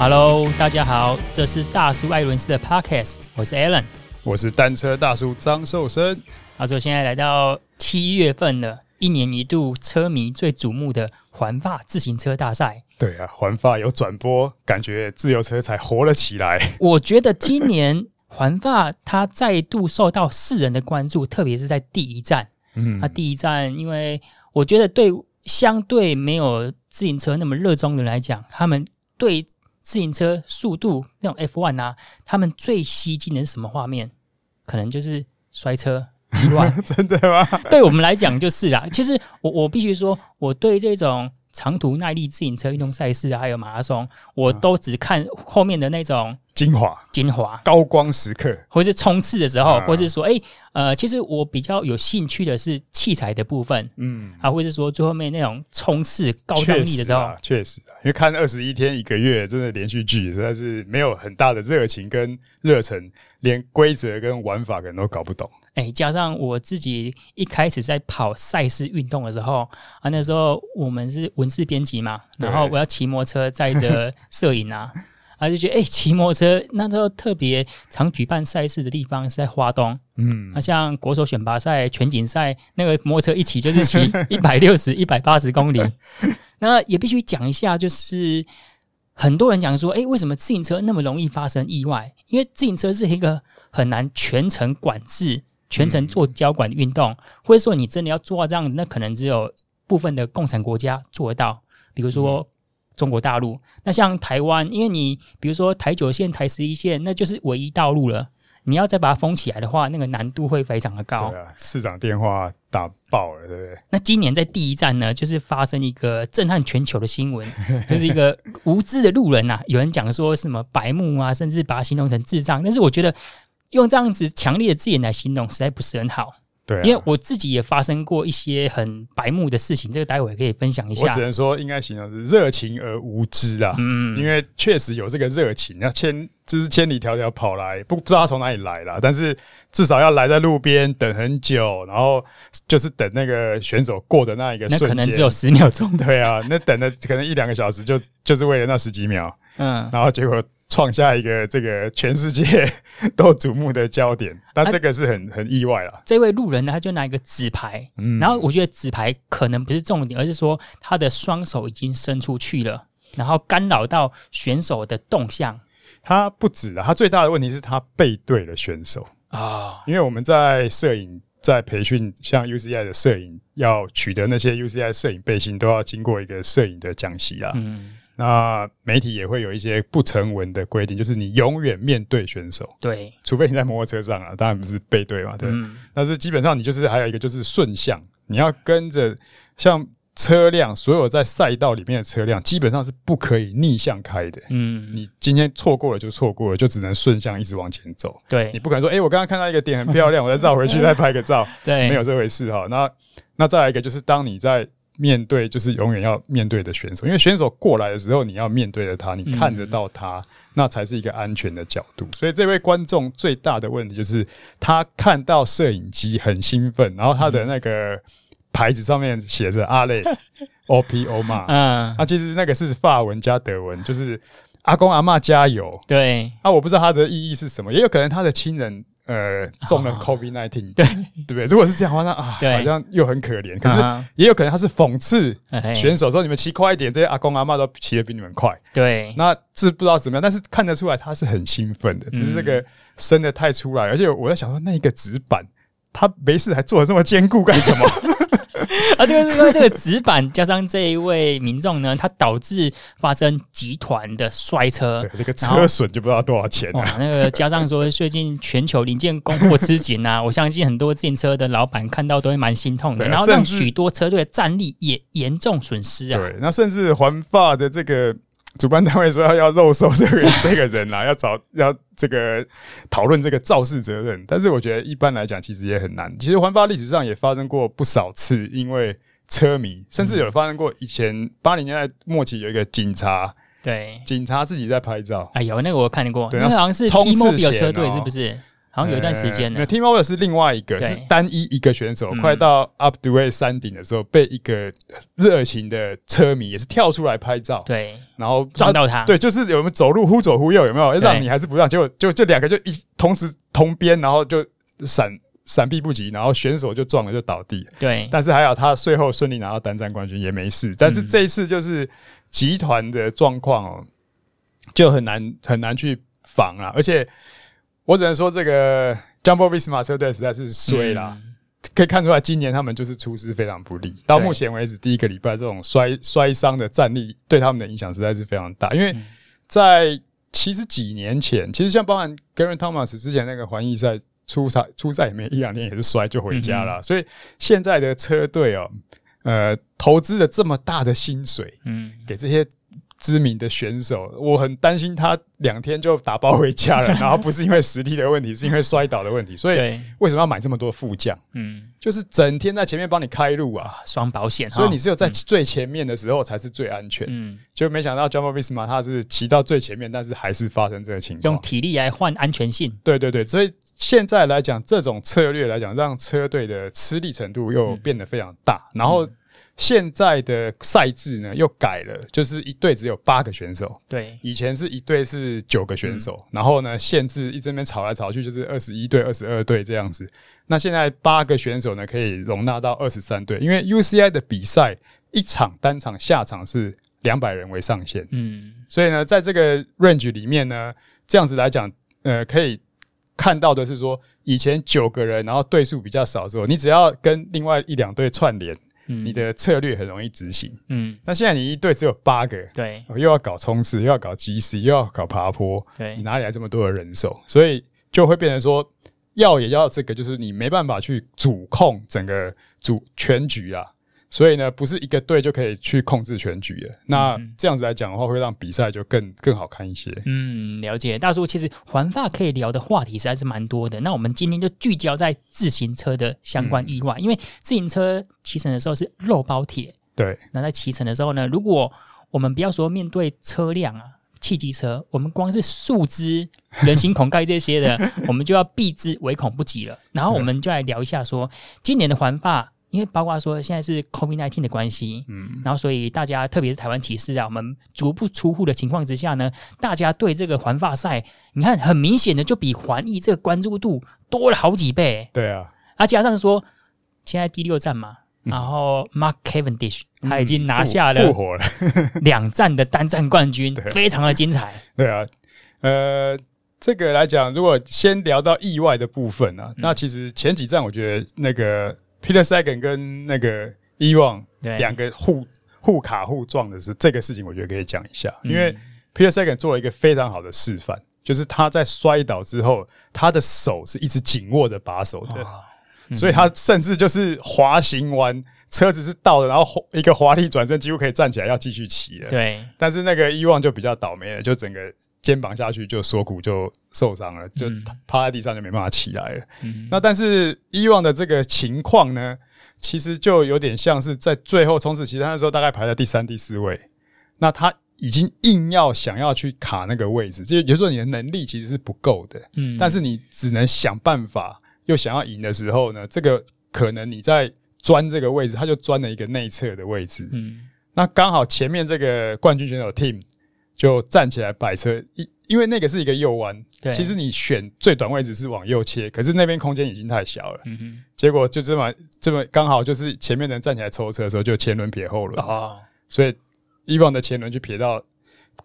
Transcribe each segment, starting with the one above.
Hello，大家好，这是大叔艾伦斯的 Podcast，我是 Alan，我是单车大叔张寿生。他说现在来到七月份了，一年一度车迷最瞩目的环法自行车大赛。对啊，环法有转播，感觉自由车才活了起来。我觉得今年环法它再度受到世人的关注，特别是在第一站。嗯，啊第一站，因为我觉得对相对没有自行车那么热衷的人来讲，他们对自行车速度那种 F1 啊，他们最吸睛的是什么画面？可能就是摔车意外，真的吗？对我们来讲就是啦。其实我我必须说，我对这种。长途耐力自行车运动赛事啊，还有马拉松，我都只看后面的那种精华、精华、高光时刻，或是冲刺的时候，或是说，哎、欸，呃，其实我比较有兴趣的是器材的部分，嗯，啊，或是说最后面那种冲刺高张力的时候，确实啊，因为看二十一天一个月，真的连续剧实在是没有很大的热情跟热忱，连规则跟玩法可能都搞不懂。哎，加上我自己一开始在跑赛事运动的时候啊，那时候我们是文字编辑嘛，然后我要骑摩托车载着 摄影啊，啊就觉得哎，骑摩托车那时候特别常举办赛事的地方是在花东，嗯，那、啊、像国手选拔赛、全锦赛，那个摩托车一骑就是骑 一百六十、一百八十公里。那也必须讲一下，就是很多人讲说，哎，为什么自行车那么容易发生意外？因为自行车是一个很难全程管制。全程做交管运动，或者说你真的要做到这样，那可能只有部分的共产国家做得到，比如说中国大陆。那像台湾，因为你比如说台九线、台十一线，那就是唯一道路了。你要再把它封起来的话，那个难度会非常的高。对啊，市长电话打爆了，对不对？那今年在第一站呢，就是发生一个震撼全球的新闻，就是一个无知的路人呐、啊，有人讲说什么白目啊，甚至把它形容成智障，但是我觉得。用这样子强烈的字眼来形容，实在不是很好。对、啊，因为我自己也发生过一些很白目的事情，这个待会可以分享一下。我只能说，应该形容是热情而无知啊。嗯，因为确实有这个热情，要千就是千里迢迢跑来，不不知道他从哪里来啦，但是至少要来在路边等很久，然后就是等那个选手过的那一个瞬间，那可能只有十秒钟。对啊，那等了可能一两个小时就，就就是为了那十几秒。嗯，然后结果。创下一个这个全世界都瞩目的焦点，但这个是很、啊、很意外了。这位路人呢，他就拿一个纸牌，嗯，然后我觉得纸牌可能不是重点，而是说他的双手已经伸出去了，然后干扰到选手的动向。他不止啊，他最大的问题是他背对了选手啊、哦，因为我们在摄影在培训，像 UCI 的摄影要取得那些 UCI 摄影背心，都要经过一个摄影的讲习啦。嗯。那媒体也会有一些不成文的规定，就是你永远面对选手，对，除非你在摩托车上啊，当然不是背对嘛，对。嗯、但是基本上你就是还有一个就是顺向，你要跟着像车辆，所有在赛道里面的车辆，基本上是不可以逆向开的。嗯，你今天错过了就错过了，就只能顺向一直往前走。对，你不可能说，哎、欸，我刚刚看到一个点很漂亮，我再绕回去再拍个照。对，没有这回事哈。那那再来一个就是当你在。面对就是永远要面对的选手，因为选手过来的时候，你要面对着他，你看得到他，嗯，那才是一个安全的角度。所以这位观众最大的问题就是，他看到摄影机很兴奋，然后他的那个牌子上面写着 Alex O P O 嘛，嗯，啊，其实那个是法文加德文，就是阿公阿嬷加油。对，啊，我不知道他的意义是什么，也有可能他的亲人。呃，中了 COVID-19，、哦、对。对不对？如果是这样的话，那啊，好像又很可怜。可是也有可能他是讽刺选手说：“你们骑快一点，这些阿公阿嬷都骑得比你们快。”对，那这不知道怎么样，但是看得出来他是很兴奋的，只是这个伸的太出来，而且我在想说，那个纸板他没事还做的这么坚固干什么？啊，这个是因为这个纸板加上这一位民众呢，他导致发生集团的摔车。对，这个车损就不知道多少钱了。那个加上说最近全球零件供货吃紧啊，我相信很多自行车的老板看到都会蛮心痛的。然后让许多车队的战力也严重损失啊。对，那甚至环法的这个。主办单位说要要肉搜这个 这个人啊，要找要这个讨论这个肇事责任，但是我觉得一般来讲其实也很难。其实环法历史上也发生过不少次，因为车迷，甚至有发生过以前八零年代末期有一个警察，对，警察自己在拍照。哎有那个我看过，对，那好像是 T-Mobile 车队是不是？好像有一段时间呢。那 Tim Moller 是另外一个，是单一一个选手，快到 Upway 山顶的时候，被一个热情的车迷也是跳出来拍照，对，然后撞到他，对，就是有没有走路忽左忽右，有没有让你还是不让？结果就这两个就一同时同边，然后就闪。闪避不及，然后选手就撞了，就倒地。对，但是还好，他最后顺利拿到单站冠军，也没事。但是这一次就是集团的状况哦，就很难很难去防啊。而且我只能说，这个 Jumbo Visma 车队实在是衰啦。嗯、可以看出来，今年他们就是出师非常不利。到目前为止，第一个礼拜这种摔摔伤的战力对他们的影响实在是非常大。因为在其实几年前，其实像包含 Geraint Thomas 之前那个环意赛。出赛出赛也没一两天也是摔就回家了，嗯，所以现在的车队哦，呃，投资了这么大的薪水，嗯，给这些。知名的选手，我很担心他两天就打包回家了，然后不是因为实力的问题，是因为摔倒的问题。所以为什么要买这么多副将？嗯，就是整天在前面帮你开路啊，双保险。所以你只有在最前面的时候才是最安全。嗯，就没想到 Jumbo Visma 他是骑到最前面，但是还是发生这个情况，用体力来换安全性。对对对，所以现在来讲，这种策略来讲，让车队的吃力程度又变得非常大，然后。现在的赛制呢又改了，就是一队只有八个选手。对，以前是一队是九个选手，嗯、然后呢限制一直这边吵来吵去，就是二十一队、二十二队这样子。那现在八个选手呢可以容纳到二十三队，因为 UCI 的比赛一场单场下场是两百人为上限。嗯，所以呢，在这个 range 里面呢，这样子来讲，呃，可以看到的是说，以前九个人，然后队数比较少的时候，你只要跟另外一两队串联。你的策略很容易执行，嗯，那现在你一队只有八个，对，又要搞冲刺，又要搞 GC，又要搞爬坡，对，你哪里来这么多的人手？所以就会变成说，要也要这个，就是你没办法去主控整个主全局啊。所以呢，不是一个队就可以去控制全局的。那这样子来讲的话，会让比赛就更更好看一些。嗯，了解。大叔，其实环法可以聊的话题实在是蛮多的。那我们今天就聚焦在自行车的相关意外，嗯、因为自行车骑乘的时候是肉包铁。对。那在骑乘的时候呢，如果我们不要说面对车辆啊，汽机车，我们光是树枝、人行孔盖这些的，我们就要避之唯恐不及了。然后我们就来聊一下说，今年的环法。因为包括说现在是 COVID-19 的关系，嗯，然后所以大家特别是台湾骑士啊，我们足不出户的情况之下呢，大家对这个环法赛，你看很明显的就比环意这个关注度多了好几倍。对啊，啊加上说现在第六站嘛，嗯、然后 Mark Cavendish 他已经拿下了复活了 两站的单站冠军，非常的精彩。对啊，呃，这个来讲，如果先聊到意外的部分啊，嗯、那其实前几站我觉得那个。Peter Sagan 跟那个 Ewan 两个互互卡互撞的是这个事情，我觉得可以讲一下，因为 Peter Sagan 做了一个非常好的示范，就是他在摔倒之后，他的手是一直紧握着把手的，所以他甚至就是滑行完车子是倒的，然后一个华丽转身，几乎可以站起来要继续骑了。对，但是那个 Ewan 就比较倒霉了，就整个肩膀下去就锁骨就受伤了，就趴在地上就没办法起来了。嗯、那但是以往的这个情况呢，其实就有点像是在最后冲刺，其实他那时候大概排在第三、第四位。那他已经硬要想要去卡那个位置，就也就是说你的能力其实是不够的。嗯，但是你只能想办法，又想要赢的时候呢，这个可能你在钻这个位置，他就钻了一个内侧的位置。嗯，那刚好前面这个冠军选手 Tim。就站起来摆车，因因为那个是一个右弯，其实你选最短位置是往右切，可是那边空间已经太小了，嗯、结果就这么这么刚好就是前面人站起来抽车的时候，就前轮撇后轮，啊、所以以往的前轮就撇到。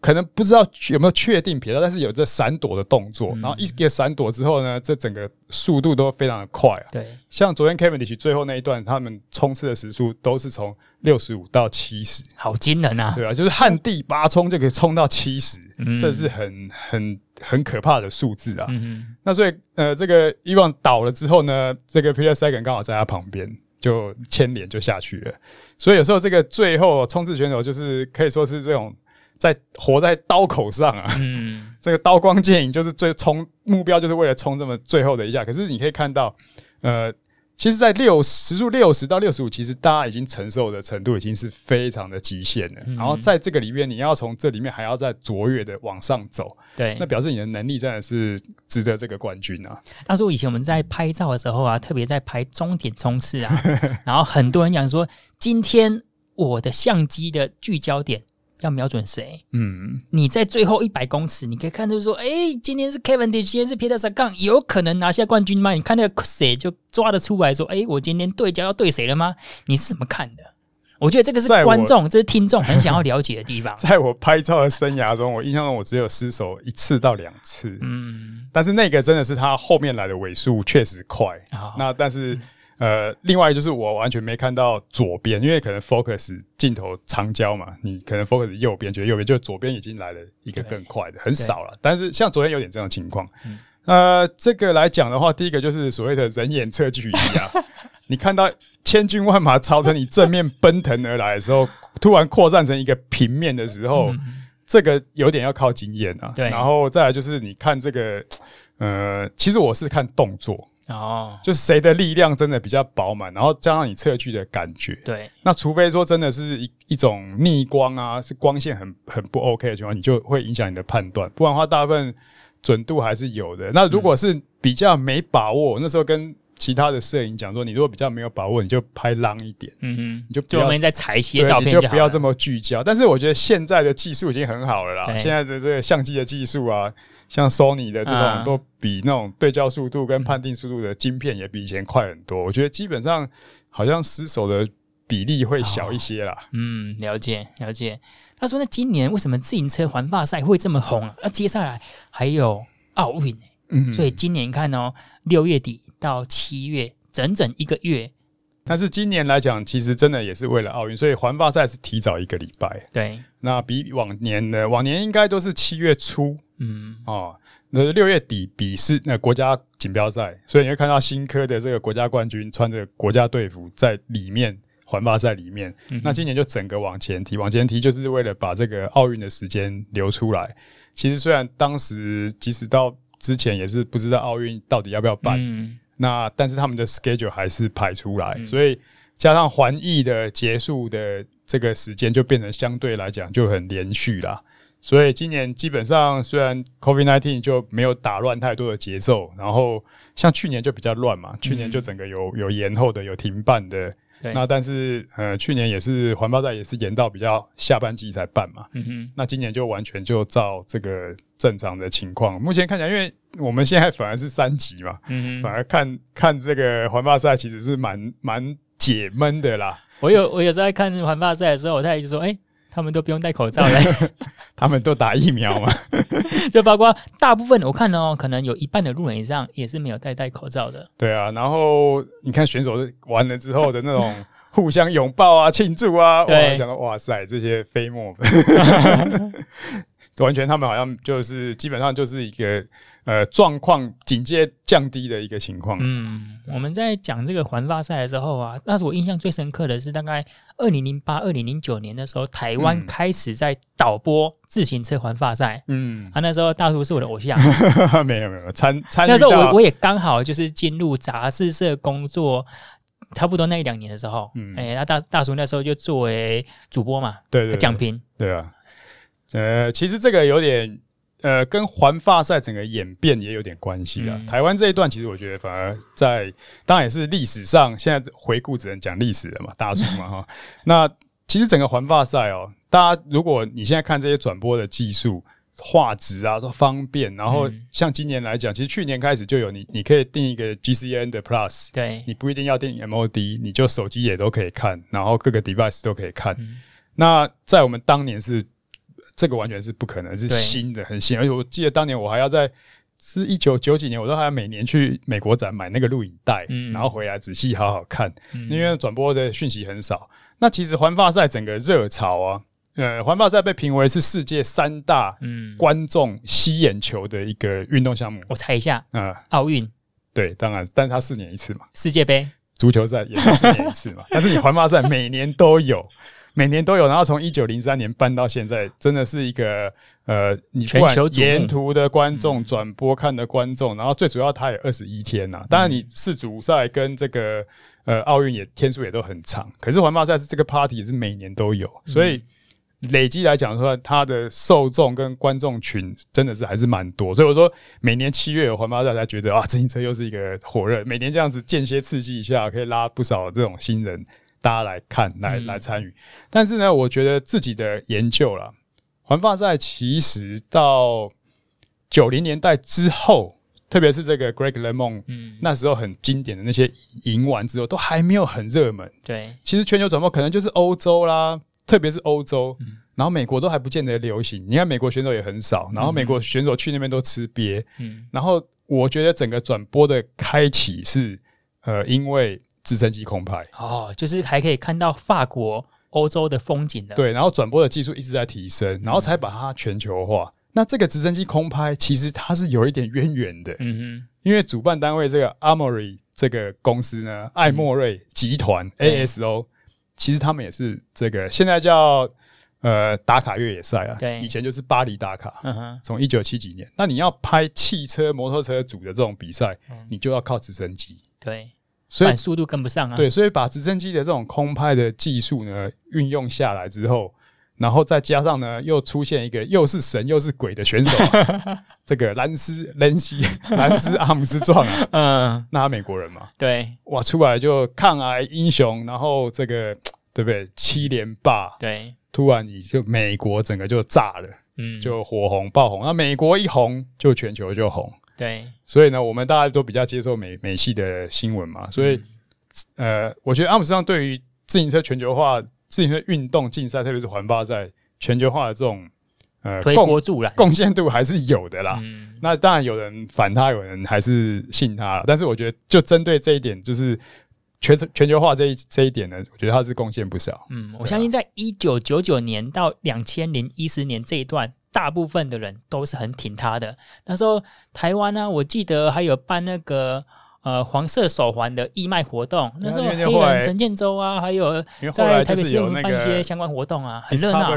可能不知道有没有确定撇到，但是有这闪躲的动作，嗯、然后一个闪躲之后呢，这整个速度都非常的快啊。对，像昨天 Cavendish 最后那一段，他们冲刺的时速都是从六十五到七十，好惊人啊！对啊，就是旱地拔葱就可以冲到七十，嗯，这是很很很可怕的数字啊。嗯，那所以呃，这个以往倒了之后呢，这个 Peter Sagan 刚好在他旁边，就牵连就下去了。所以有时候这个最后冲刺选手就是可以说是这种。在活在刀口上啊，嗯，这个刀光剑影就是最冲目标，就是为了冲这么最后的一下。可是你可以看到，呃，其实，在六时速六十到六十五，其实大家已经承受的程度已经是非常的极限了。嗯、然后在这个里面，你要从这里面还要再卓越的往上走，对，那表示你的能力真的是值得这个冠军啊。当时我以前我们在拍照的时候啊，特别在拍终点冲刺啊，然后很多人讲说，今天我的相机的聚焦点。要瞄准谁？嗯，你在最后一百公尺，你可以看出说，哎、欸，今天是 Cavendish，今天是 Peter Sagan，有可能拿下冠军吗？你看那个谁就抓得出来说，哎、欸，我今天对焦要对谁了吗？你是怎么看的？我觉得这个是观众，这是听众很想要了解的地方。在我拍照的生涯中，我印象中我只有失手一次到两次，嗯，但是那个真的是他后面来的尾数确实快，哦、那但是。嗯呃，另外就是我完全没看到左边，因为可能 focus 镜头长焦嘛，你可能 focus 右边，觉得右边就左边已经来了一个更快的，很少了。但是像昨天有点这种情况。嗯、呃，这个来讲的话，第一个就是所谓的人眼测距仪啊，你看到千军万马朝着你正面奔腾而来的时候，突然扩散成一个平面的时候，嗯、这个有点要靠经验啊。对，然后再来就是你看这个，呃，其实我是看动作。哦，就是谁的力量真的比较饱满，然后加上你测距的感觉。对，那除非说真的是一一种逆光啊，是光线很很不 OK 的情况，你就会影响你的判断。不然的话，大部分准度还是有的。那如果是比较没把握，嗯、那时候跟其他的摄影讲说，你如果比较没有把握，你就拍 long 一点。嗯嗯，你就不要在裁切照片，你就不要这么聚焦。但是我觉得现在的技术已经很好了啦，对现在的这个相机的技术啊。像 Sony 的这种都比那种对焦速度跟判定速度的晶片也比以前快很多。我觉得基本上好像失手的比例会小一些啦。哦、嗯，了解了解。他说：“那今年为什么自行车环法赛会这么红啊？那接下来还有奥运，嗯，所以今年看哦，六月底到七月整整一个月。但是今年来讲，其实真的也是为了奥运，所以环法赛是提早一个礼拜。对，那比往年的往年应该都是七月初。”嗯哦，那六月底比是那国家锦标赛，所以你会看到新科的这个国家冠军穿着国家队服在里面环法赛里面。嗯、那今年就整个往前提，往前提就是为了把这个奥运的时间留出来。其实虽然当时即使到之前也是不知道奥运到底要不要办，嗯、那但是他们的 schedule 还是排出来，嗯、所以加上环艺的结束的这个时间，就变成相对来讲就很连续啦。所以今年基本上虽然 COVID-19 就没有打乱太多的节奏，然后像去年就比较乱嘛，去年就整个有有延后的，有停办的。对那但是呃，去年也是环法赛也是延到比较下半季才办嘛。嗯哼。那今年就完全就照这个正常的情况。目前看起来，因为我们现在反而是三级嘛，嗯哼。反而看看这个环法赛其实是蛮蛮解闷的啦。我有我有时候在看环法赛的时候，我太太就说：“哎、欸。”他们都不用戴口罩嘞，他们都打疫苗嘛，就包括大部分我看哦，可能有一半的路人以上也是没有戴戴口罩的。对啊，然后你看选手完了之后的那种 互相拥抱啊、庆祝啊，对我想到哇塞，这些飞沫，完全他们好像就是基本上就是一个。呃，状况警戒降低的一个情况。嗯，我们在讲这个环法赛的时候啊，那是我印象最深刻的是，大概二零零八、二零零九年的时候，台湾开始在导播自行车环法赛。嗯，啊，那时候大叔是我的偶像。没有没有参参与。那时候我我也刚好就是进入杂志社工作，差不多那一两年的时候。嗯，哎，那大大叔那时候就作为主播嘛，对对，讲评。对啊，呃，其实这个有点。呃，跟环发赛整个演变也有点关系啊。嗯、台湾这一段，其实我觉得反而在，当然也是历史上，现在回顾只能讲历史了嘛，大叔嘛哈。那其实整个环发赛哦，大家如果你现在看这些转播的技术、画质啊都方便，然后像今年来讲，其实去年开始就有你，你可以订一个 GCN 的 Plus，对，你不一定要订 MOD，你就手机也都可以看，然后各个 device 都可以看。嗯、那在我们当年是。这个完全是不可能，是新的，很新。而且我记得当年我还要在是一九九几年，我都还要每年去美国展买那个录影带，嗯，然后回来仔细好好看，嗯，因为转播的讯息很少。那其实环法赛整个热潮啊，呃，环法赛被评为是世界三大嗯观众吸眼球的一个运动项目。我猜一下，啊，奥运对，当然，但是它四年一次嘛。世界杯、足球赛也是四年一次嘛。但是你环法赛每年都有。每年都有，然后从一九零三年办到现在，真的是一个呃，你全球沿途的观众转播看的观众，然后最主要它有二十一天呐、啊。当然你世足赛跟这个呃奥运也天数也都很长，可是环法赛是这个 party 是每年都有，所以累积来讲的话，它的受众跟观众群真的是还是蛮多。所以我说每年七月有环法赛才觉得啊，自行车又是一个火热，每年这样子间歇刺激一下，可以拉不少这种新人。大家来看，来来参与，但是呢，我觉得自己的研究啦，环法赛其实到九零年代之后，特别是这个 Greg LeMond，嗯，那时候很经典的那些赢完之后，都还没有很热门。对，其实全球转播可能就是欧洲啦，特别是欧洲，然后美国都还不见得流行。你看美国选手也很少，然后美国选手去那边都吃瘪，嗯，然后我觉得整个转播的开启是，呃，因为。直升机空拍。哦，就是还可以看到法国、欧洲的风景的。对，然后转播的技术一直在提升，然后才把它全球化。嗯、那这个直升机空拍其实它是有一点渊源的，嗯哼，因为主办单位这个 Amory 这个公司呢，艾莫瑞集团 ASO，其实他们也是这个现在叫呃打卡越野赛啊，对，以前就是巴黎打卡，嗯哼，从一九七几年，那你要拍汽车、摩托车组的这种比赛，你就要靠直升机，对。所以速度跟不上啊。对，所以把直升机的这种空拍的技术呢运用下来之后，然后再加上呢，又出现一个又是神又是鬼的选手，这个兰斯·兰西兰斯·阿姆斯壮啊，嗯，那他美国人嘛，对，哇，出来就抗癌英雄，然后这个对不对？七连霸，对，突然你就美国整个就炸了，嗯，就火红爆红，那美国一红就全球就红。对，所以呢，我们大家都比较接受美美系的新闻嘛，所以，嗯、呃，我觉得阿姆斯壮对于自行车全球化、自行车运动竞赛，特别是环法赛全球化的这种呃推波助澜贡献度还是有的啦。嗯、那当然有人反他，有人还是信他，但是我觉得就针对这一点，就是全全球化这一这一点呢，我觉得他是贡献不少。嗯，我相信在一九九九年到两千零一十年这一段。大部分的人都是很挺他的。那时候台湾呢，我记得还有办那个呃黄色手环的义卖活动。那时候黑人陈建州啊，还有在台北市有办一些相关活动啊，很热闹。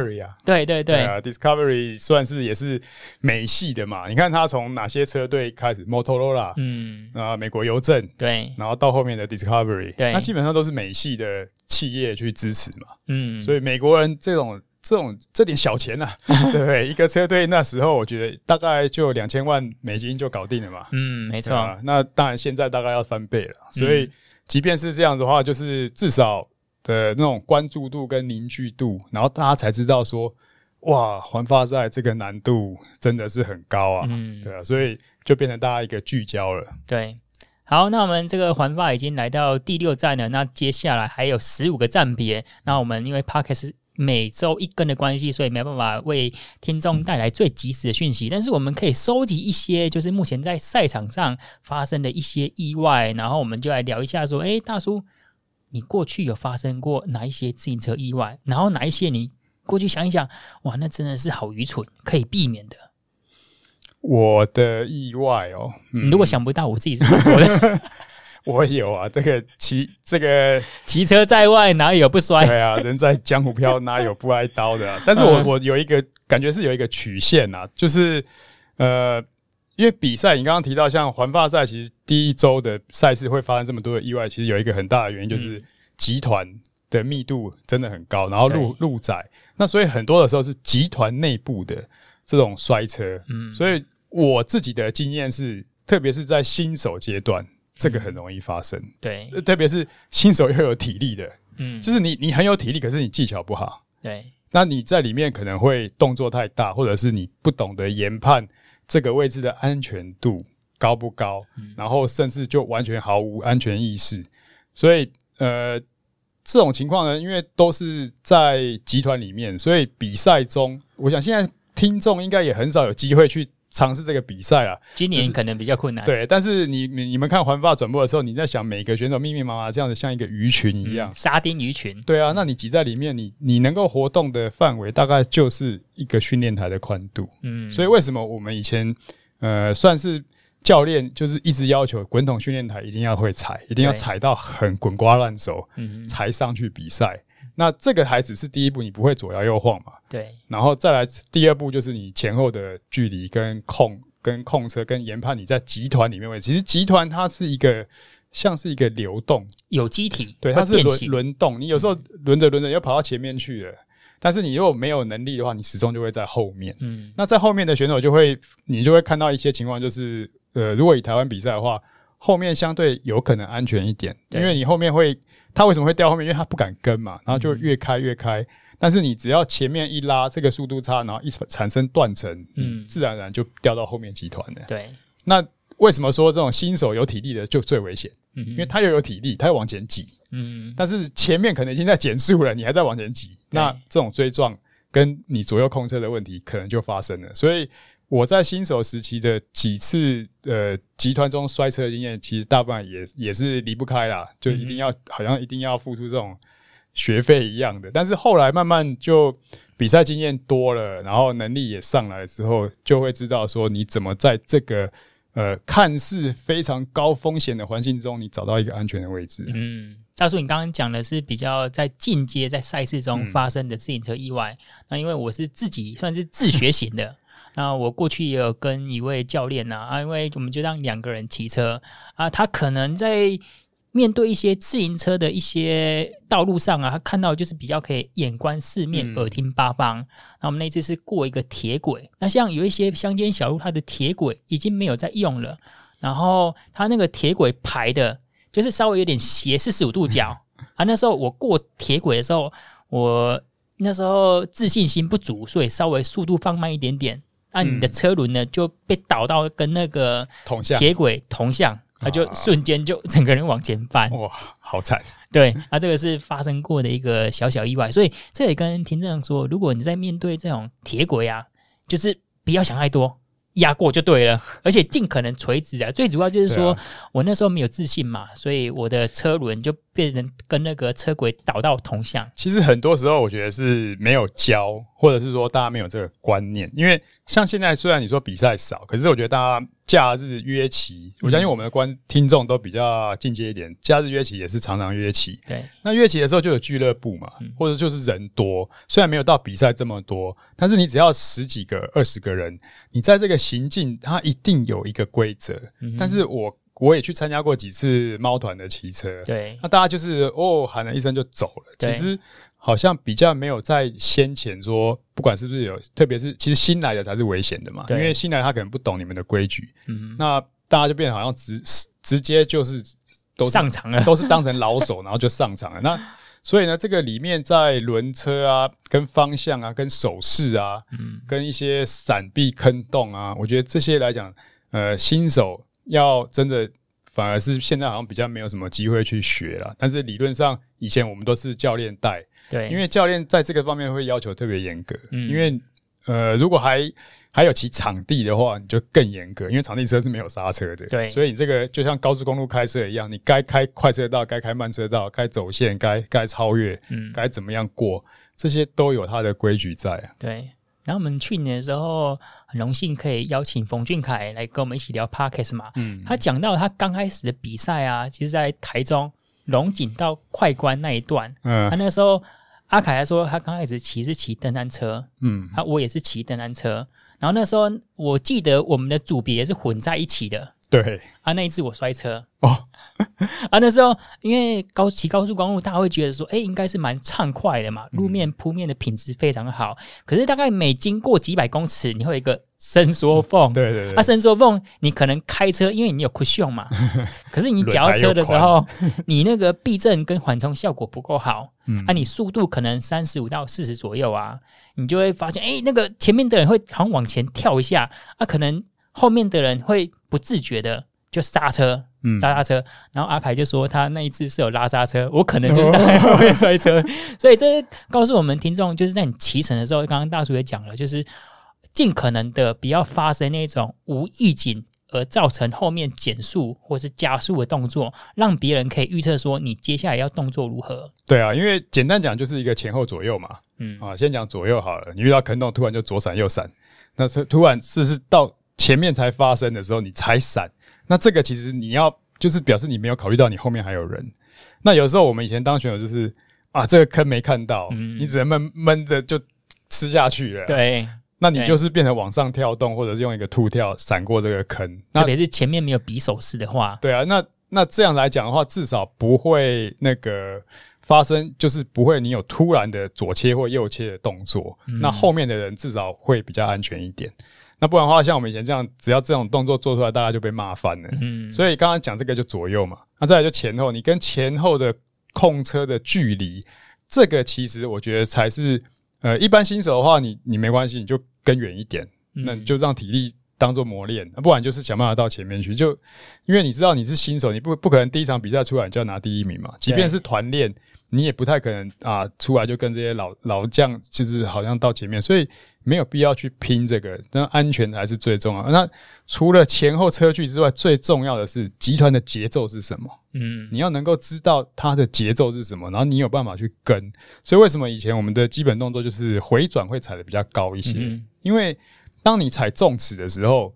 对对对，Discovery 算是也是美系的嘛。你看他从哪些车队开始，Motorola，嗯啊，美国邮政，对，然后到后面的 Discovery，对，那基本上都是美系的企业去支持嘛。嗯，所以美国人这种。这种这点小钱呐、啊，对不对？一个车队那时候，我觉得大概就两千万美金就搞定了嘛。嗯，没错。那当然，现在大概要翻倍了。所以，即便是这样的话，就是至少的那种关注度跟凝聚度，然后大家才知道说，哇，环法赛这个难度真的是很高啊。嗯，对啊，所以就变成大家一个聚焦了。对，好，那我们这个环法已经来到第六站了，那接下来还有十五个站别。那我们因为 Podcast 每周一根的关系，所以没办法为听众带来最及时的讯息。但是我们可以收集一些，就是目前在赛场上发生的一些意外，然后我们就来聊一下，说：哎，大叔，你过去有发生过哪一些自行车意外？然后哪一些你过去想一想，哇，那真的是好愚蠢，可以避免的。我的意外哦，嗯、你如果想不到，我自己是说的。我有啊，这个骑这个 骑车在外哪有不摔？对啊，人在江湖飘哪有不挨刀的啊？但是我我有一个感觉是有一个曲线啊，就是呃，因为比赛你刚刚提到像环法赛，其实第一周的赛事会发生这么多的意外，其实有一个很大的原因就是集团的密度真的很高，然后路路窄，那所以很多的时候是集团内部的这种摔车。嗯，所以我自己的经验是，特别是在新手阶段。这个很容易发生，对，特别是新手又有体力的，嗯，就是你你很有体力，可是你技巧不好，对，那你在里面可能会动作太大，或者是你不懂得研判这个位置的安全度高不高，然后甚至就完全毫无安全意识，所以呃，这种情况呢，因为都是在集团里面，所以比赛中，我想现在听众应该也很少有机会去。尝试这个比赛啊，今年可能比较困难。对，但是你你你们看环法转播的时候，你在想每个选手密密麻麻这样子，像一个鱼群一样，沙丁鱼群。对啊，那你挤在里面，你你能够活动的范围大概就是一个训练台的宽度。嗯，所以为什么我们以前呃算是教练，就是一直要求滚筒训练台一定要会踩，一定要踩到很滚瓜烂熟，嗯，才上去比赛。那这个还只是第一步，你不会左摇右晃嘛？对。然后再来第二步，就是你前后的距离跟控、跟控车、跟研判你在集团里面位置。其实集团它是一个像是一个流动有机体，对，它是轮轮动。你有时候轮着轮着又跑到前面去了，但是你如果没有能力的话，你始终就会在后面。嗯。那在后面的选手就会，你就会看到一些情况，就是呃，如果以台湾比赛的话，后面相对有可能安全一点，因为你后面会。他为什么会掉后面？因为他不敢跟嘛，然后就越开越开。嗯、但是你只要前面一拉，这个速度差，然后一产生断层，嗯，自然而然就掉到后面集团了。对。那为什么说这种新手有体力的就最危险？嗯，因为他又有体力，他要往前挤。嗯。但是前面可能已经在减速了，你还在往前挤，那这种追撞跟你左右控车的问题可能就发生了。所以。我在新手时期的几次呃集团中摔车的经验，其实大部分也也是离不开啦，就一定要好像一定要付出这种学费一样的。但是后来慢慢就比赛经验多了，然后能力也上来之后，就会知道说你怎么在这个呃看似非常高风险的环境中，你找到一个安全的位置。嗯，大叔，你刚刚讲的是比较在进阶在赛事中发生的自行车意外，嗯、那因为我是自己算是自学型的。那我过去也有跟一位教练呐啊，因为我们就让两个人骑车啊，他可能在面对一些自行车的一些道路上啊，他看到就是比较可以眼观四面，耳听八方。那我们那次是过一个铁轨，那像有一些乡间小路，它的铁轨已经没有在用了，然后它那个铁轨排的，就是稍微有点斜四十五度角啊。那时候我过铁轨的时候，我那时候自信心不足，所以稍微速度放慢一点点。那、啊、你的车轮呢就被导到跟那个铁轨同向，它就瞬间就整个人往前翻，哇，好惨！对，那、啊、这个是发生过的一个小小意外，所以这也跟听众说，如果你在面对这种铁轨啊，就是不要想太多。压过就对了，而且尽可能垂直啊。最主要就是说、啊、我那时候没有自信嘛，所以我的车轮就变成跟那个车轨倒到同向。其实很多时候我觉得是没有教，或者是说大家没有这个观念。因为像现在虽然你说比赛少，可是我觉得大家假日约骑，我相信我们的观听众都比较进阶一点，假日约骑也是常常约骑。对，那约骑的时候就有俱乐部嘛，或者就是人多，虽然没有到比赛这么多，但是你只要十几个、二十个人，你在这个。行进它一定有一个规则，嗯、但是我我也去参加过几次猫团的骑车，对，那大家就是哦喊了一声就走了，其实好像比较没有在先前说，不管是不是有，特别是其实新来的才是危险的嘛，因为新来他可能不懂你们的规矩，嗯，那大家就变得好像直直接就是都上场了，都是当成老手，然后就上场了，那。所以呢，这个里面在轮车啊、跟方向啊、跟手势啊、嗯、跟一些闪避坑洞啊，我觉得这些来讲，呃，新手要真的反而是现在好像比较没有什么机会去学了。但是理论上，以前我们都是教练带，对，因为教练在这个方面会要求特别严格，嗯、因为呃，如果还还有骑场地的话，你就更严格，因为场地车是没有刹车的。对，所以你这个就像高速公路开车一样，你该开快车道，该开慢车道，该走线，该该超越，嗯，该怎么样过，这些都有它的规矩在啊。对。然后我们去年的时候，很荣幸可以邀请冯俊凯来跟我们一起聊 Podcast 嘛。嗯。他讲到他刚开始的比赛啊，其实在台中龙井到快关那一段，嗯，他那时候阿凯还说他刚开始骑是骑登山车，嗯，他我也是骑登山车。然后那时候，我记得我们的组别是混在一起的。对。啊，那一次我摔车哦，啊，那时候因为高骑高速公路，大家会觉得说，哎，应该是蛮畅快的嘛，路面铺面的品质非常好。嗯、可是大概每经过几百公尺，你会有一个伸缩缝，对对对，啊，伸缩缝，你可能开车，因为你有 cushion 嘛，可是你脚踏车的时候，你那个避震跟缓冲效果不够好，嗯，啊，你速度可能三十五到四十左右啊，你就会发现，哎，那个前面的人会好像往前跳一下，啊，可能。后面的人会不自觉的就刹车，嗯，拉刹车，然后阿凯就说他那一次是有拉刹车，我可能就是在后面摔车，所以这告诉我们听众，就是在你骑乘的时候，刚刚大叔也讲了，就是尽可能的不要发生那种无预警而造成后面减速或是加速的动作，让别人可以预测说你接下来要动作如何。对啊，因为简单讲就是一个前后左右嘛，嗯。啊，先讲左右好了，你遇到坑洞突然就左闪右闪，那是突然是是到。前面才发生的时候，你才闪，那这个其实你要就是表示你没有考虑到你后面还有人。那有时候我们以前当选手就是啊，这个坑没看到，嗯、你只能闷闷着就吃下去了。对，那你就是变成往上跳动，或者是用一个兔跳闪过这个坑。那特别是前面没有匕首式的话，对啊，那那这样来讲的话，至少不会那个发生，就是不会你有突然的左切或右切的动作。嗯、那后面的人至少会比较安全一点。那不然的话，像我们以前这样，只要这种动作做出来，大家就被骂翻了。嗯，所以刚刚讲这个就左右嘛，那再来就前后，你跟前后的控车的距离，这个其实我觉得才是呃，一般新手的话你，你你没关系，你就跟远一点，那你就让体力当做磨练，不然就是想办法到前面去。就因为你知道你是新手，你不不可能第一场比赛出来你就要拿第一名嘛，即便是团练。你也不太可能啊，出来就跟这些老老将，就是好像到前面，所以没有必要去拼这个，那安全才是最重要。那除了前后车距之外，最重要的是集团的节奏是什么？嗯，你要能够知道它的节奏是什么，然后你有办法去跟。所以为什么以前我们的基本动作就是回转会踩得比较高一些？嗯，因为当你踩重齿的时候。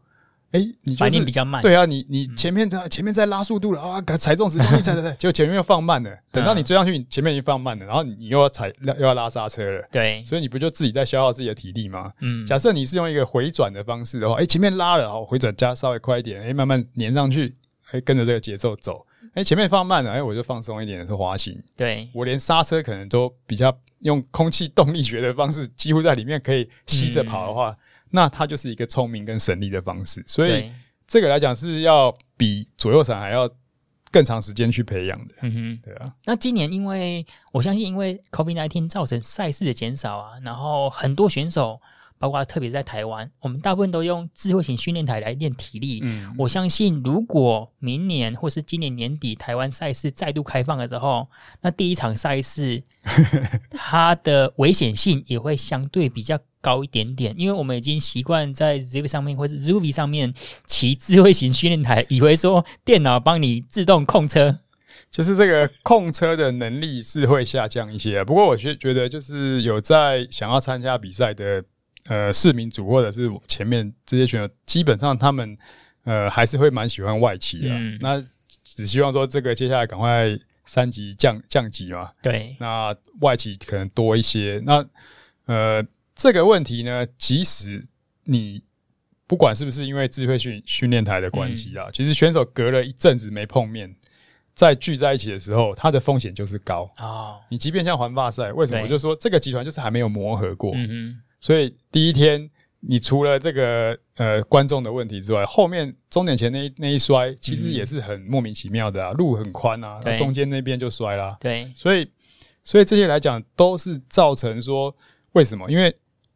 哎、欸，你反应比较慢。对啊，你你前面在前面在拉速度了啊，踩重时动力踩踩踩，结果前面又放慢了。等到你追上去，你前面已经放慢了，然后你又要踩又要拉刹车了。对，所以你不就自己在消耗自己的体力吗？嗯，假设你是用一个回转的方式的话，哎、欸，前面拉了，好，回转加稍微快一点，哎、欸，慢慢粘上去，哎、欸，跟着这个节奏走。哎、欸，前面放慢了，哎、欸，我就放松一点，是滑行。对，我连刹车可能都比较用空气动力学的方式，几乎在里面可以吸着跑的话。嗯那它就是一个聪明跟省力的方式，所以这个来讲是要比左右闪还要更长时间去培养的。嗯哼，对啊。那今年因为我相信，因为 COVID-19 造成赛事的减少啊，然后很多选手。包括特别在台湾，我们大部分都用智慧型训练台来练体力。嗯，我相信如果明年或是今年年底台湾赛事再度开放的时候，那第一场赛事 它的危险性也会相对比较高一点点，因为我们已经习惯在 Zwift 上面或是 Rouvy 上面骑智慧型训练台，以为说电脑帮你自动控车，就是这个控车的能力是会下降一些。不过我觉觉得就是有在想要参加比赛的。呃，市民组或者是前面这些选手，基本上他们呃还是会蛮喜欢外骑的。嗯、那只希望说这个接下来赶快三级降降级嘛。对，那外骑可能多一些。那呃，这个问题呢，即使你不管是不是因为智慧训训练台的关系啊，嗯、其实选手隔了一阵子没碰面，再聚在一起的时候，它的风险就是高啊。哦、你即便像环法赛，为什么我就说这个集团就是还没有磨合过？嗯哼所以第一天，你除了这个呃观众的问题之外，后面终点前那一那一摔，其实也是很莫名其妙的啊，路很宽啊，对中间那边就摔啦。对，所以所以这些来讲都是造成说为什么？因为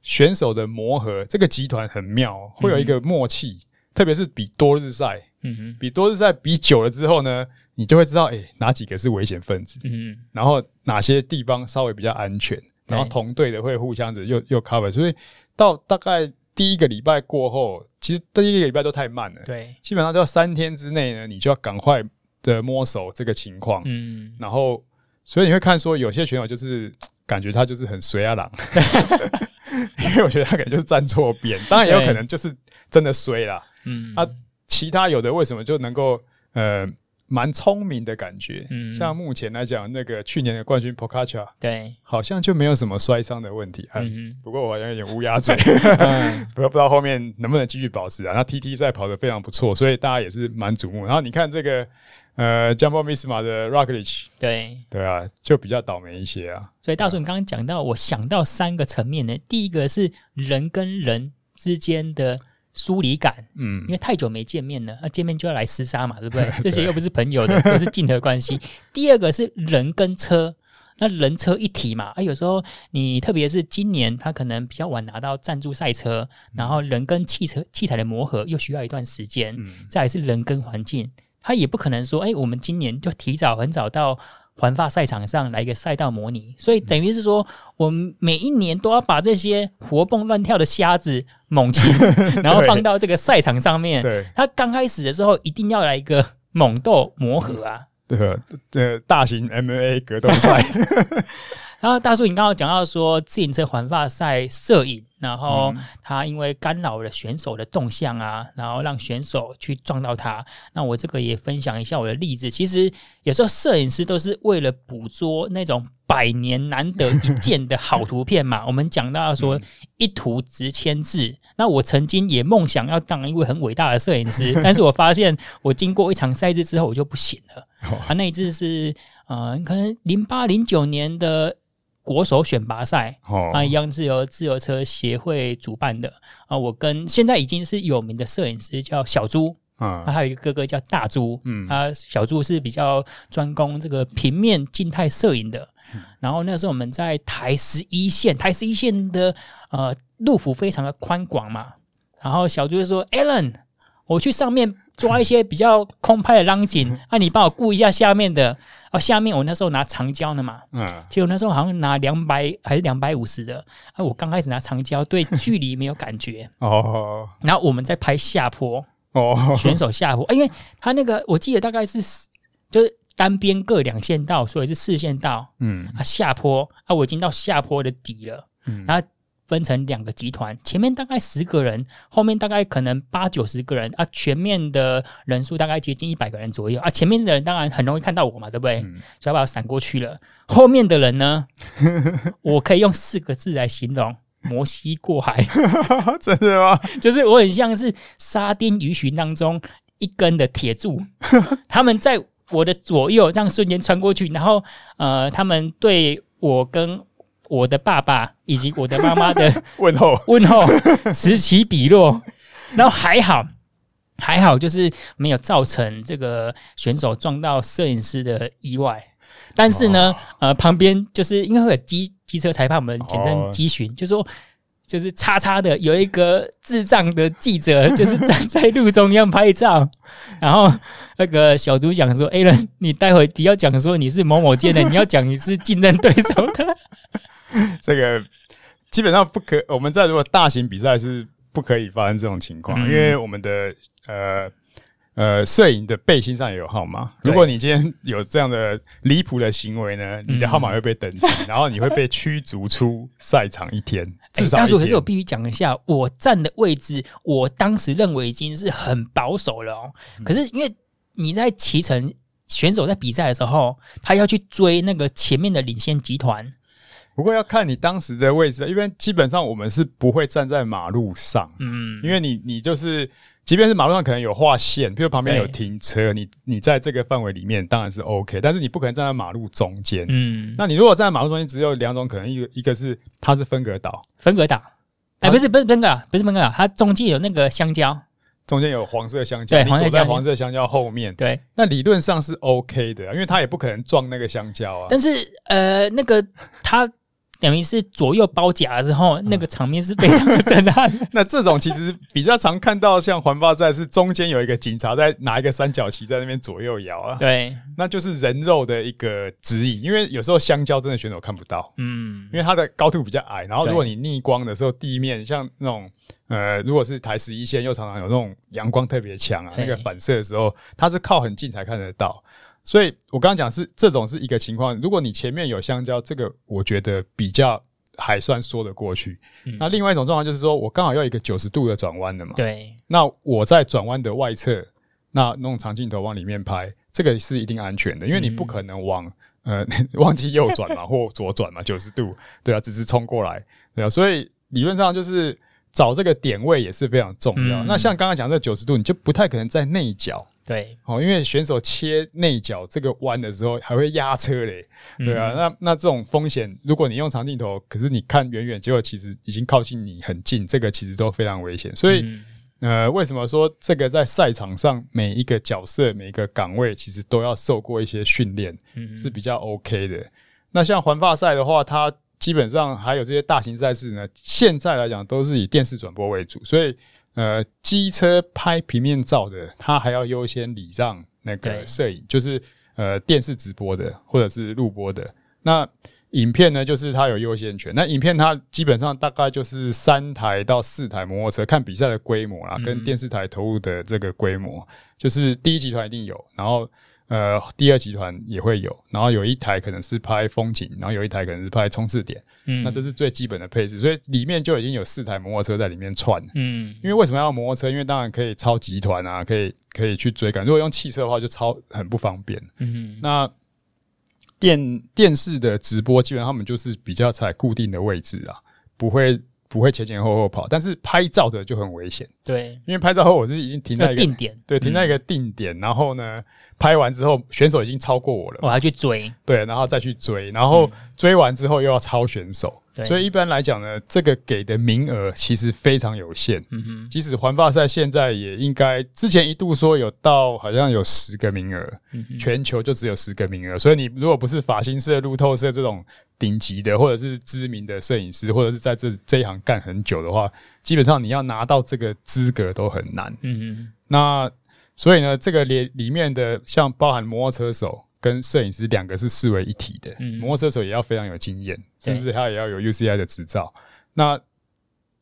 选手的磨合，这个集团很妙，会有一个默契，嗯、特别是比多日赛，嗯哼，比多日赛比久了之后呢，你就会知道，诶、欸，哪几个是危险分子，嗯哼，然后哪些地方稍微比较安全。然后同队的会互相的又又 cover，所以到大概第一个礼拜过后，其实第一个礼拜都太慢了。对，基本上都要三天之内呢，你就要赶快的摸熟这个情况。嗯，然后所以你会看说有些选手就是感觉他就是很衰啊狼，因为我觉得他可能就是站错边，当然也有可能就是真的衰啦。嗯，啊，其他有的为什么就能够呃？蛮聪明的感觉，嗯，像目前来讲，那个去年的冠军 Pogačar 对，好像就没有什么摔伤的问题。嗯，不过我好像有点乌鸦嘴，不不知道后面能不能继续保持啊？那 TT 赛跑得非常不错，所以大家也是蛮瞩目。然后你看这个呃 j u m b o Misma 的 Roglic 对对啊，就比较倒霉一些啊。所以大叔，你刚刚讲到，我想到三个层面呢，第一个是人跟人之间的。疏离感，嗯，因为太久没见面了，那、啊、见面就要来厮杀嘛，对不对？这些又不是朋友的，都是竞合关系。第二个是人跟车，那人车一体嘛，啊，有时候你特别是今年，他可能比较晚拿到赞助赛车，然后人跟汽车器材的磨合又需要一段时间，嗯、再来是人跟环境，他也不可能说，哎，我们今年就提早很早到。环法赛场上来一个赛道模拟，所以等于是说，我们每一年都要把这些活蹦乱跳的瞎子猛禽，然后放到这个赛场上面。对，他刚开始的时候一定要来一个猛斗磨合啊。对，这大型 MMA 格斗赛。然后大叔，你刚刚讲到说自行车环法赛摄影，然后他因为干扰了选手的动向啊，然后让选手去撞到他。那我这个也分享一下我的例子。其实有时候摄影师都是为了捕捉那种百年难得一见的好图片嘛。我们讲到说一图值千字，那我曾经也梦想要当一位很伟大的摄影师，但是我发现我经过一场赛制之后，我就不行了。啊，那一次是呃，可能零八零九年的。国手选拔赛，啊，一样是由自由车协会主办的啊。我跟现在已经是有名的摄影师叫小朱，啊，还有一个哥哥叫大朱，嗯，啊，小朱是比较专攻这个平面静态摄影的。然后那时候我们在台十一线，台十一线的呃路幅非常的宽广嘛。然后小朱就说：“Allen，我去上面。”抓一些比较空拍的浪景，啊，你帮我顾一下下面的。哦，下面我那时候拿长焦的嘛，嗯，结果那时候好像拿两百还是两百五十的。啊，我刚开始拿长焦，对距离没有感觉。哦，然后我们在拍下坡，哦，选手下坡，啊，因为他那个我记得大概是就是单边各两线道，所以是四线道。嗯，啊，下坡，啊，我已经到下坡的底了。嗯，然后。分成两个集团，前面大概十个人，后面大概可能八九十个人啊，全面的人数大概接近一百个人左右啊。前面的人当然很容易看到我嘛，对不对？嗯、所以把我闪过去了。后面的人呢，我可以用四个字来形容：摩西过海。真的吗？就是我很像是沙丁鱼群当中一根的铁柱，他们在我的左右这样瞬间穿过去，然后呃，他们对我跟。我的爸爸以及我的妈妈的 问候。问候此起彼落，然后还好还好，就是没有造成这个选手撞到摄影师的意外。但是呢，呃，旁边就是因为会有机机车裁判，我们简称机巡，就说就是叉叉的有一个智障的记者，就是站 在路中央拍照。然后那个小组讲说：“哎，人，你待会你要讲说你是某某间的，你要讲你是竞争对手的。”这个基本上不可，我们在如果大型比赛是不可以发生这种情况，嗯、因为我们的呃呃摄影的背心上也有号码。如果你今天有这样的离谱的行为呢，你的号码会被登记，嗯、然后你会被驱逐出赛场一天。至少一天。欸、可是我必须讲一下，我站的位置，我当时认为已经是很保守了哦。可是因为你在骑乘选手在比赛的时候，他要去追那个前面的领先集团。不过要看你当时的位置，因为基本上我们是不会站在马路上，嗯，因为你你就是，即便是马路上可能有画线，比如旁边有停车，你你在这个范围里面当然是 OK，但是你不可能站在马路中间，嗯，那你如果站在马路中间，只有两种可能，一个一个是它是分隔岛，分隔岛，哎，不是不是分隔，不是分隔岛，它中间有那个香蕉，中间有黄色香蕉，对，你躲在黄色香蕉。后面，对，那理论上是 OK 的，因为它也不可能撞那个香蕉啊，但是呃，那个它。等于是左右包夹的时候，那个场面是非常的震撼。那这种其实比较常看到，像环抱赛是中间有一个警察在拿一个三角旗在那边左右摇啊。对，那就是人肉的一个指引，因为有时候香蕉真的选手看不到，嗯，因为它的高度比较矮，然后如果你逆光的时候，地面像那种呃，如果是台十一线又常常有那种阳光特别强啊，那个反射的时候，它是靠很近才看得到。所以我刚刚讲是这种是一个情况，如果你前面有香蕉，这个我觉得比较还算说得过去。嗯、那另外一种状况就是说我刚好要一个九十度的转弯的嘛，对。那我在转弯的外侧，那弄长镜头往里面拍，这个是一定安全的，因为你不可能往、嗯、呃 忘记右转嘛 或左转嘛，九十度，对啊，只是冲过来，对啊。所以理论上就是找这个点位也是非常重要。嗯、那像刚刚讲这九十度，你就不太可能在内角。对，哦，因为选手切内角这个弯的时候还会压车嘞，对啊，嗯、那那这种风险，如果你用长镜头，可是你看远远，结果其实已经靠近你很近，这个其实都非常危险。所以，嗯、呃，为什么说这个在赛场上每一个角色、每一个岗位，其实都要受过一些训练，嗯、是比较 OK 的。那像环法赛的话，它基本上还有这些大型赛事呢，现在来讲都是以电视转播为主，所以。呃，机车拍平面照的，他还要优先礼让那个摄影，就是呃电视直播的或者是录播的。那影片呢，就是它有优先权。那影片它基本上大概就是三台到四台摩托车，看比赛的规模啦，跟电视台投入的这个规模，嗯、就是第一集团一定有，然后呃，第二集团也会有，然后有一台可能是拍风景，然后有一台可能是拍冲刺点，嗯，那这是最基本的配置，所以里面就已经有四台摩托车在里面串，嗯，因为为什么要摩托车？因为当然可以超集团啊，可以可以去追赶。如果用汽车的话，就超很不方便，嗯，那电电视的直播基本上他们就是比较采固定的位置啊，不会。不会前前后后跑，但是拍照的就很危险。对，因为拍照后我是已经停在一个定点，对，停在一个定点，嗯、然后呢，拍完之后选手已经超过我了，我还去追，对，然后再去追，然后追完之后又要超选手。所以一般来讲呢，这个给的名额其实非常有限。嗯哼，即使环法赛现在也应该，之前一度说有到好像有十个名额，全球就只有十个名额。所以你如果不是法新社、路透社这种顶级的，或者是知名的摄影师，或者是在这这一行干很久的话，基本上你要拿到这个资格都很难。嗯哼，那所以呢，这个里里面的像包含摩托车手。跟摄影师两个是视为一体的，嗯，摩托车手也要非常有经验，甚至他也要有 UCI 的执照。那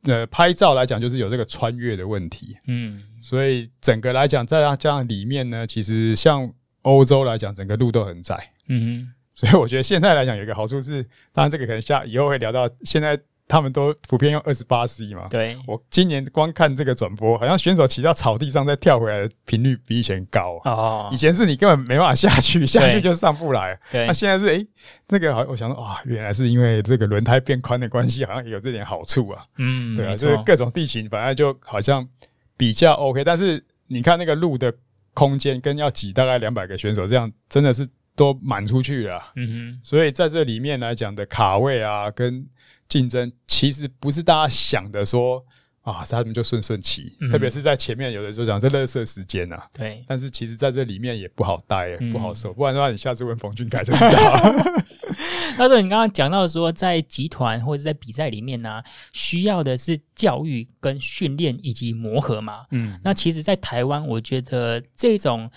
呃，拍照来讲，就是有这个穿越的问题，嗯，所以整个来讲，在这样里面呢，其实像欧洲来讲，整个路都很窄，嗯，所以我觉得现在来讲有一个好处是，当然这个可能下以后会聊到现在。他们都普遍用二十八 C 嘛？对，我今年光看这个转播，好像选手骑到草地上再跳回来的频率比以前高。哦，以前是你根本没办法下去，下去就上不来。对，那现在是诶、欸，这个好，我想说啊，原来是因为这个轮胎变宽的关系，好像也有这点好处啊。嗯，对啊，就是各种地形本来就好像比较 OK，但是你看那个路的空间跟要挤大概两百个选手这样，真的是都满出去了。嗯哼，所以在这里面来讲的卡位啊，跟竞争其实不是大家想的说啊，他们就顺顺骑，嗯、特别是在前面有的时候讲这垃圾时间啊。对，但是其实在这里面也不好待，嗯、不好受。不然的话，你下次问冯俊凯就知道。那时候你刚刚讲到说，在集团或者在比赛里面呢、啊，需要的是教育跟训练以及磨合嘛。嗯，那其实，在台湾，我觉得这种。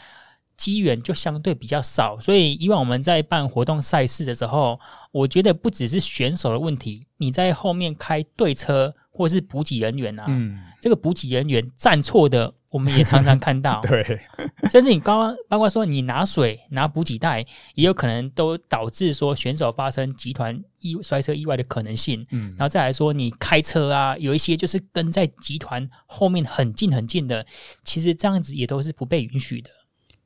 机缘就相对比较少，所以以往我们在办活动赛事的时候，我觉得不只是选手的问题，你在后面开队车或是补给人员啊，嗯，这个补给人员站错的，我们也常常看到。对，甚至你刚刚包括说你拿水、拿补给袋，也有可能都导致说选手发生集团意摔车意外的可能性。嗯，然后再来说你开车啊，有一些就是跟在集团后面很近很近的，其实这样子也都是不被允许的。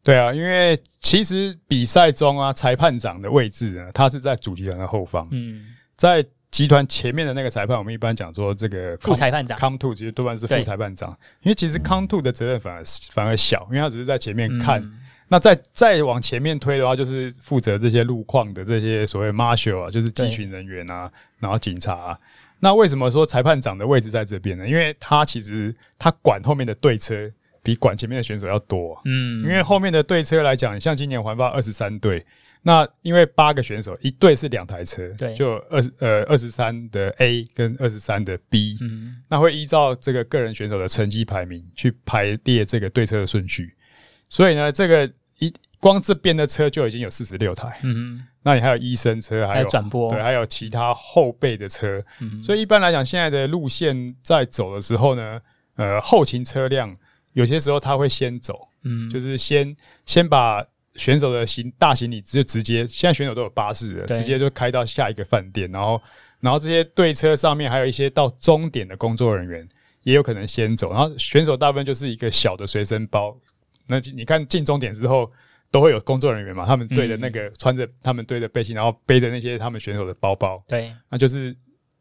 对啊，因为其实比赛中啊，裁判长的位置呢，他是在主集团的后方。嗯，在集团前面的那个裁判，我们一般讲说这个副裁判长，COM two 其实多半是副裁判长，因为其实 COM two 的责任反而反而小，因为他只是在前面看。嗯、那再再往前面推的话，就是负责这些路况的这些所谓 Marshal 啊，就是机巡人员啊，然后警察啊。那为什么说裁判长的位置在这边呢？因为他其实他管后面的队车。比管前面的选手要多，嗯，因为后面的队车来讲，像今年环法二十三队，那因为八个选手，一队是两台车，对，就二十呃二十三的 A 跟二十三的 B，嗯，那会依照这个个人选手的成绩排名去排列这个对车的顺序，所以呢，这个一光这边的车就已经有四十六台，嗯，那你还有医生车，还有转播，对，还有其他后备的车，嗯，所以一般来讲，现在的路线在走的时候呢，呃，后勤车辆。有些时候他会先走，嗯，就是先先把选手的行大行李就直接，现在选手都有巴士的，直接就开到下一个饭店，然后然后这些队车上面还有一些到终点的工作人员也有可能先走，然后选手大部分就是一个小的随身包，那你看进终点之后都会有工作人员嘛，他们对着那个穿着他们对着背心，然后背着那些他们选手的包包，对，那就是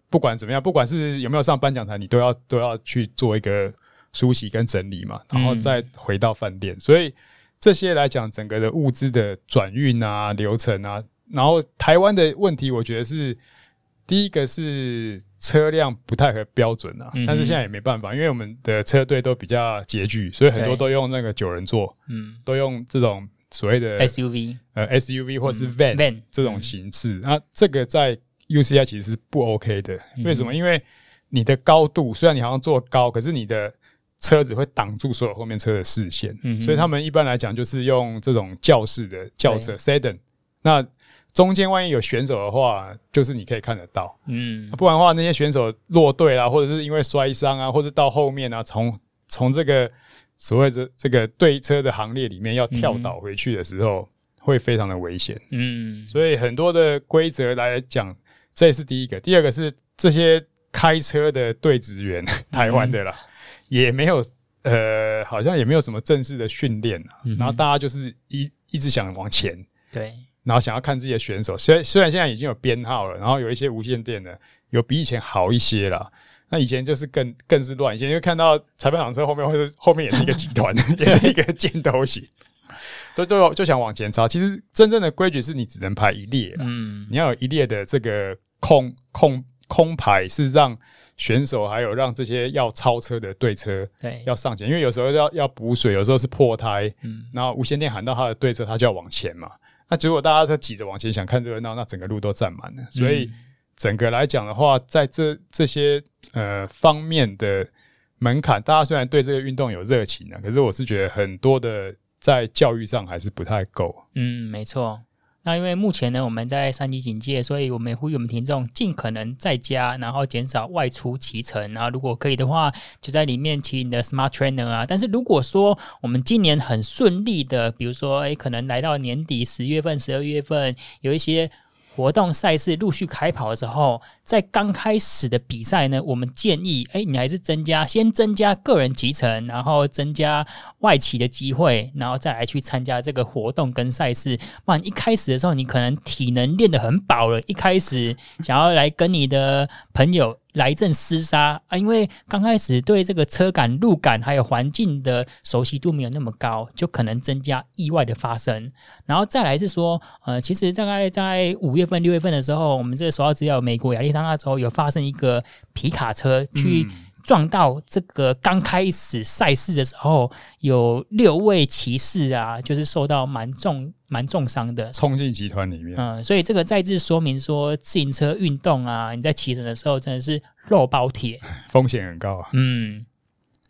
不管怎么样，不管是有没有上颁奖台，你都要都要去做一个。梳洗跟整理嘛，然后再回到饭店，嗯、所以这些来讲，整个的物资的转运啊、流程啊，然后台湾的问题，我觉得是第一个是车辆不太合标准啊，嗯、但是现在也没办法，因为我们的车队都比较拮据，所以很多都用那个九人座，嗯，都用这种所谓的 SUV，呃 SUV 或是 van、嗯、van 这种形式，那、嗯、这个在 UCI 其实是不 OK 的，为什么？因为你的高度虽然你好像坐高，可是你的车子会挡住所有后面车的视线，嗯、所以他们一般来讲就是用这种轿式的轿车 sedan。那中间万一有选手的话，就是你可以看得到，嗯，不然的话那些选手落队啦，或者是因为摔伤啊，或者到后面啊，从从这个所谓这这个对车的行列里面要跳倒回去的时候，会非常的危险。嗯，所以很多的规则来讲，这也是第一个。第二个是这些开车的队职员，台湾的啦，也没有呃，好像也没有什么正式的训练啊。然后大家就是一一直想往前，对，然后想要看自己的选手。虽虽然现在已经有编号了，然后有一些无线电的，有比以前好一些了。那以前就是更更是乱，以前就看到裁判长车后面或者后面也是一个集团，也是一个箭头型，都都就想往前超。其实真正的规矩是你只能排一列，嗯，你要有一列的这个空空空排，是让选手还有让这些要超车的对车对要上前，因为有时候要要补水，有时候是破胎，嗯，然后无线电喊到他的对车，他就要往前嘛。那结果大家都挤着往前想看热闹，那整个路都占满了，所以。整个来讲的话，在这这些呃方面的门槛，大家虽然对这个运动有热情呢，可是我是觉得很多的在教育上还是不太够。嗯，没错。那因为目前呢，我们在三级警戒，所以我们呼吁我们听众尽可能在家，然后减少外出骑乘。然后如果可以的话，就在里面骑你的 Smart Trainer 啊。但是如果说我们今年很顺利的，比如说诶，可能来到年底十月份、十二月份，有一些。活动赛事陆续开跑的时候，在刚开始的比赛呢，我们建议，哎，你还是增加，先增加个人集成，然后增加外企的机会，然后再来去参加这个活动跟赛事。不然一开始的时候，你可能体能练得很饱了，一开始想要来跟你的朋友。来一阵厮杀啊！因为刚开始对这个车感、路感还有环境的熟悉度没有那么高，就可能增加意外的发生。然后再来是说，呃，其实大概在五月份、六月份的时候，我们这个收到资料，美国亚利桑那州有发生一个皮卡车去。撞到这个刚开始赛事的时候，有六位骑士啊，就是受到蛮重蛮重伤的，冲进集团里面。嗯，所以这个再次说明说，自行车运动啊，你在骑乘的时候真的是肉包铁，风险很高啊。嗯，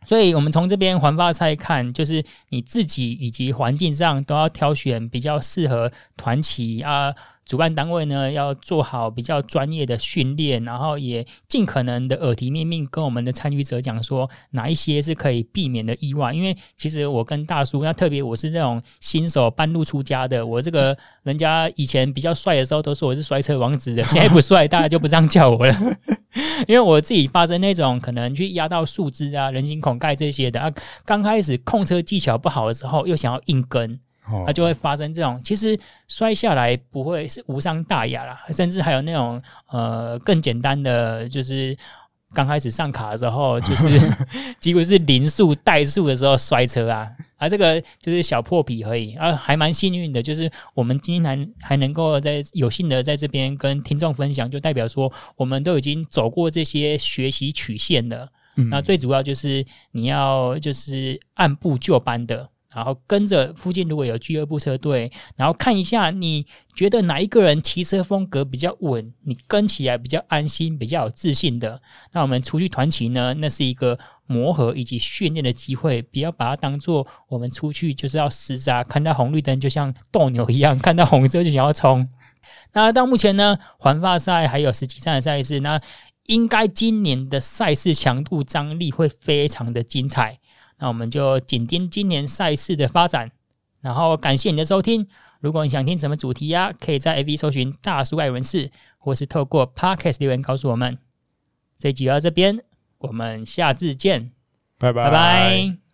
所以我们从这边环法赛看，就是你自己以及环境上都要挑选比较适合团骑啊。主办单位呢，要做好比较专业的训练，然后也尽可能的耳提面命跟我们的参与者讲说，哪一些是可以避免的意外。因为其实我跟大叔，那特别我是这种新手半路出家的，我这个人家以前比较帅的时候都说我是摔车王子的，现在不帅，大家就不这样叫我了。因为我自己发生那种可能去压到树枝啊、人行孔盖这些的啊，刚开始控车技巧不好的时候，又想要硬跟。它就会发生这种，其实摔下来不会是无伤大雅啦，甚至还有那种呃更简单的，就是刚开始上卡的时候，就是 几乎是零速怠速的时候摔车啊，啊这个就是小破皮而已，啊还蛮幸运的，就是我们今天还还能够在有幸的在这边跟听众分享，就代表说我们都已经走过这些学习曲线了，嗯，那最主要就是你要就是按部就班的。然后跟着附近如果有俱乐部车队，然后看一下你觉得哪一个人骑车风格比较稳，你跟起来比较安心、比较有自信的，那我们出去团骑呢，那是一个磨合以及训练的机会，不要把它当做我们出去就是要厮杀，看到红绿灯就像斗牛一样，看到红色就想要冲。那到目前呢，环法赛还有十几站的赛事，那应该今年的赛事强度张力会非常的精彩。那我们就紧盯今年赛事的发展，然后感谢你的收听。如果你想听什么主题呀、啊，可以在 AV 搜寻“大叔爱人士”，或是透过 Podcast 留言告诉我们。这集到这边，我们下次见，拜拜。拜拜。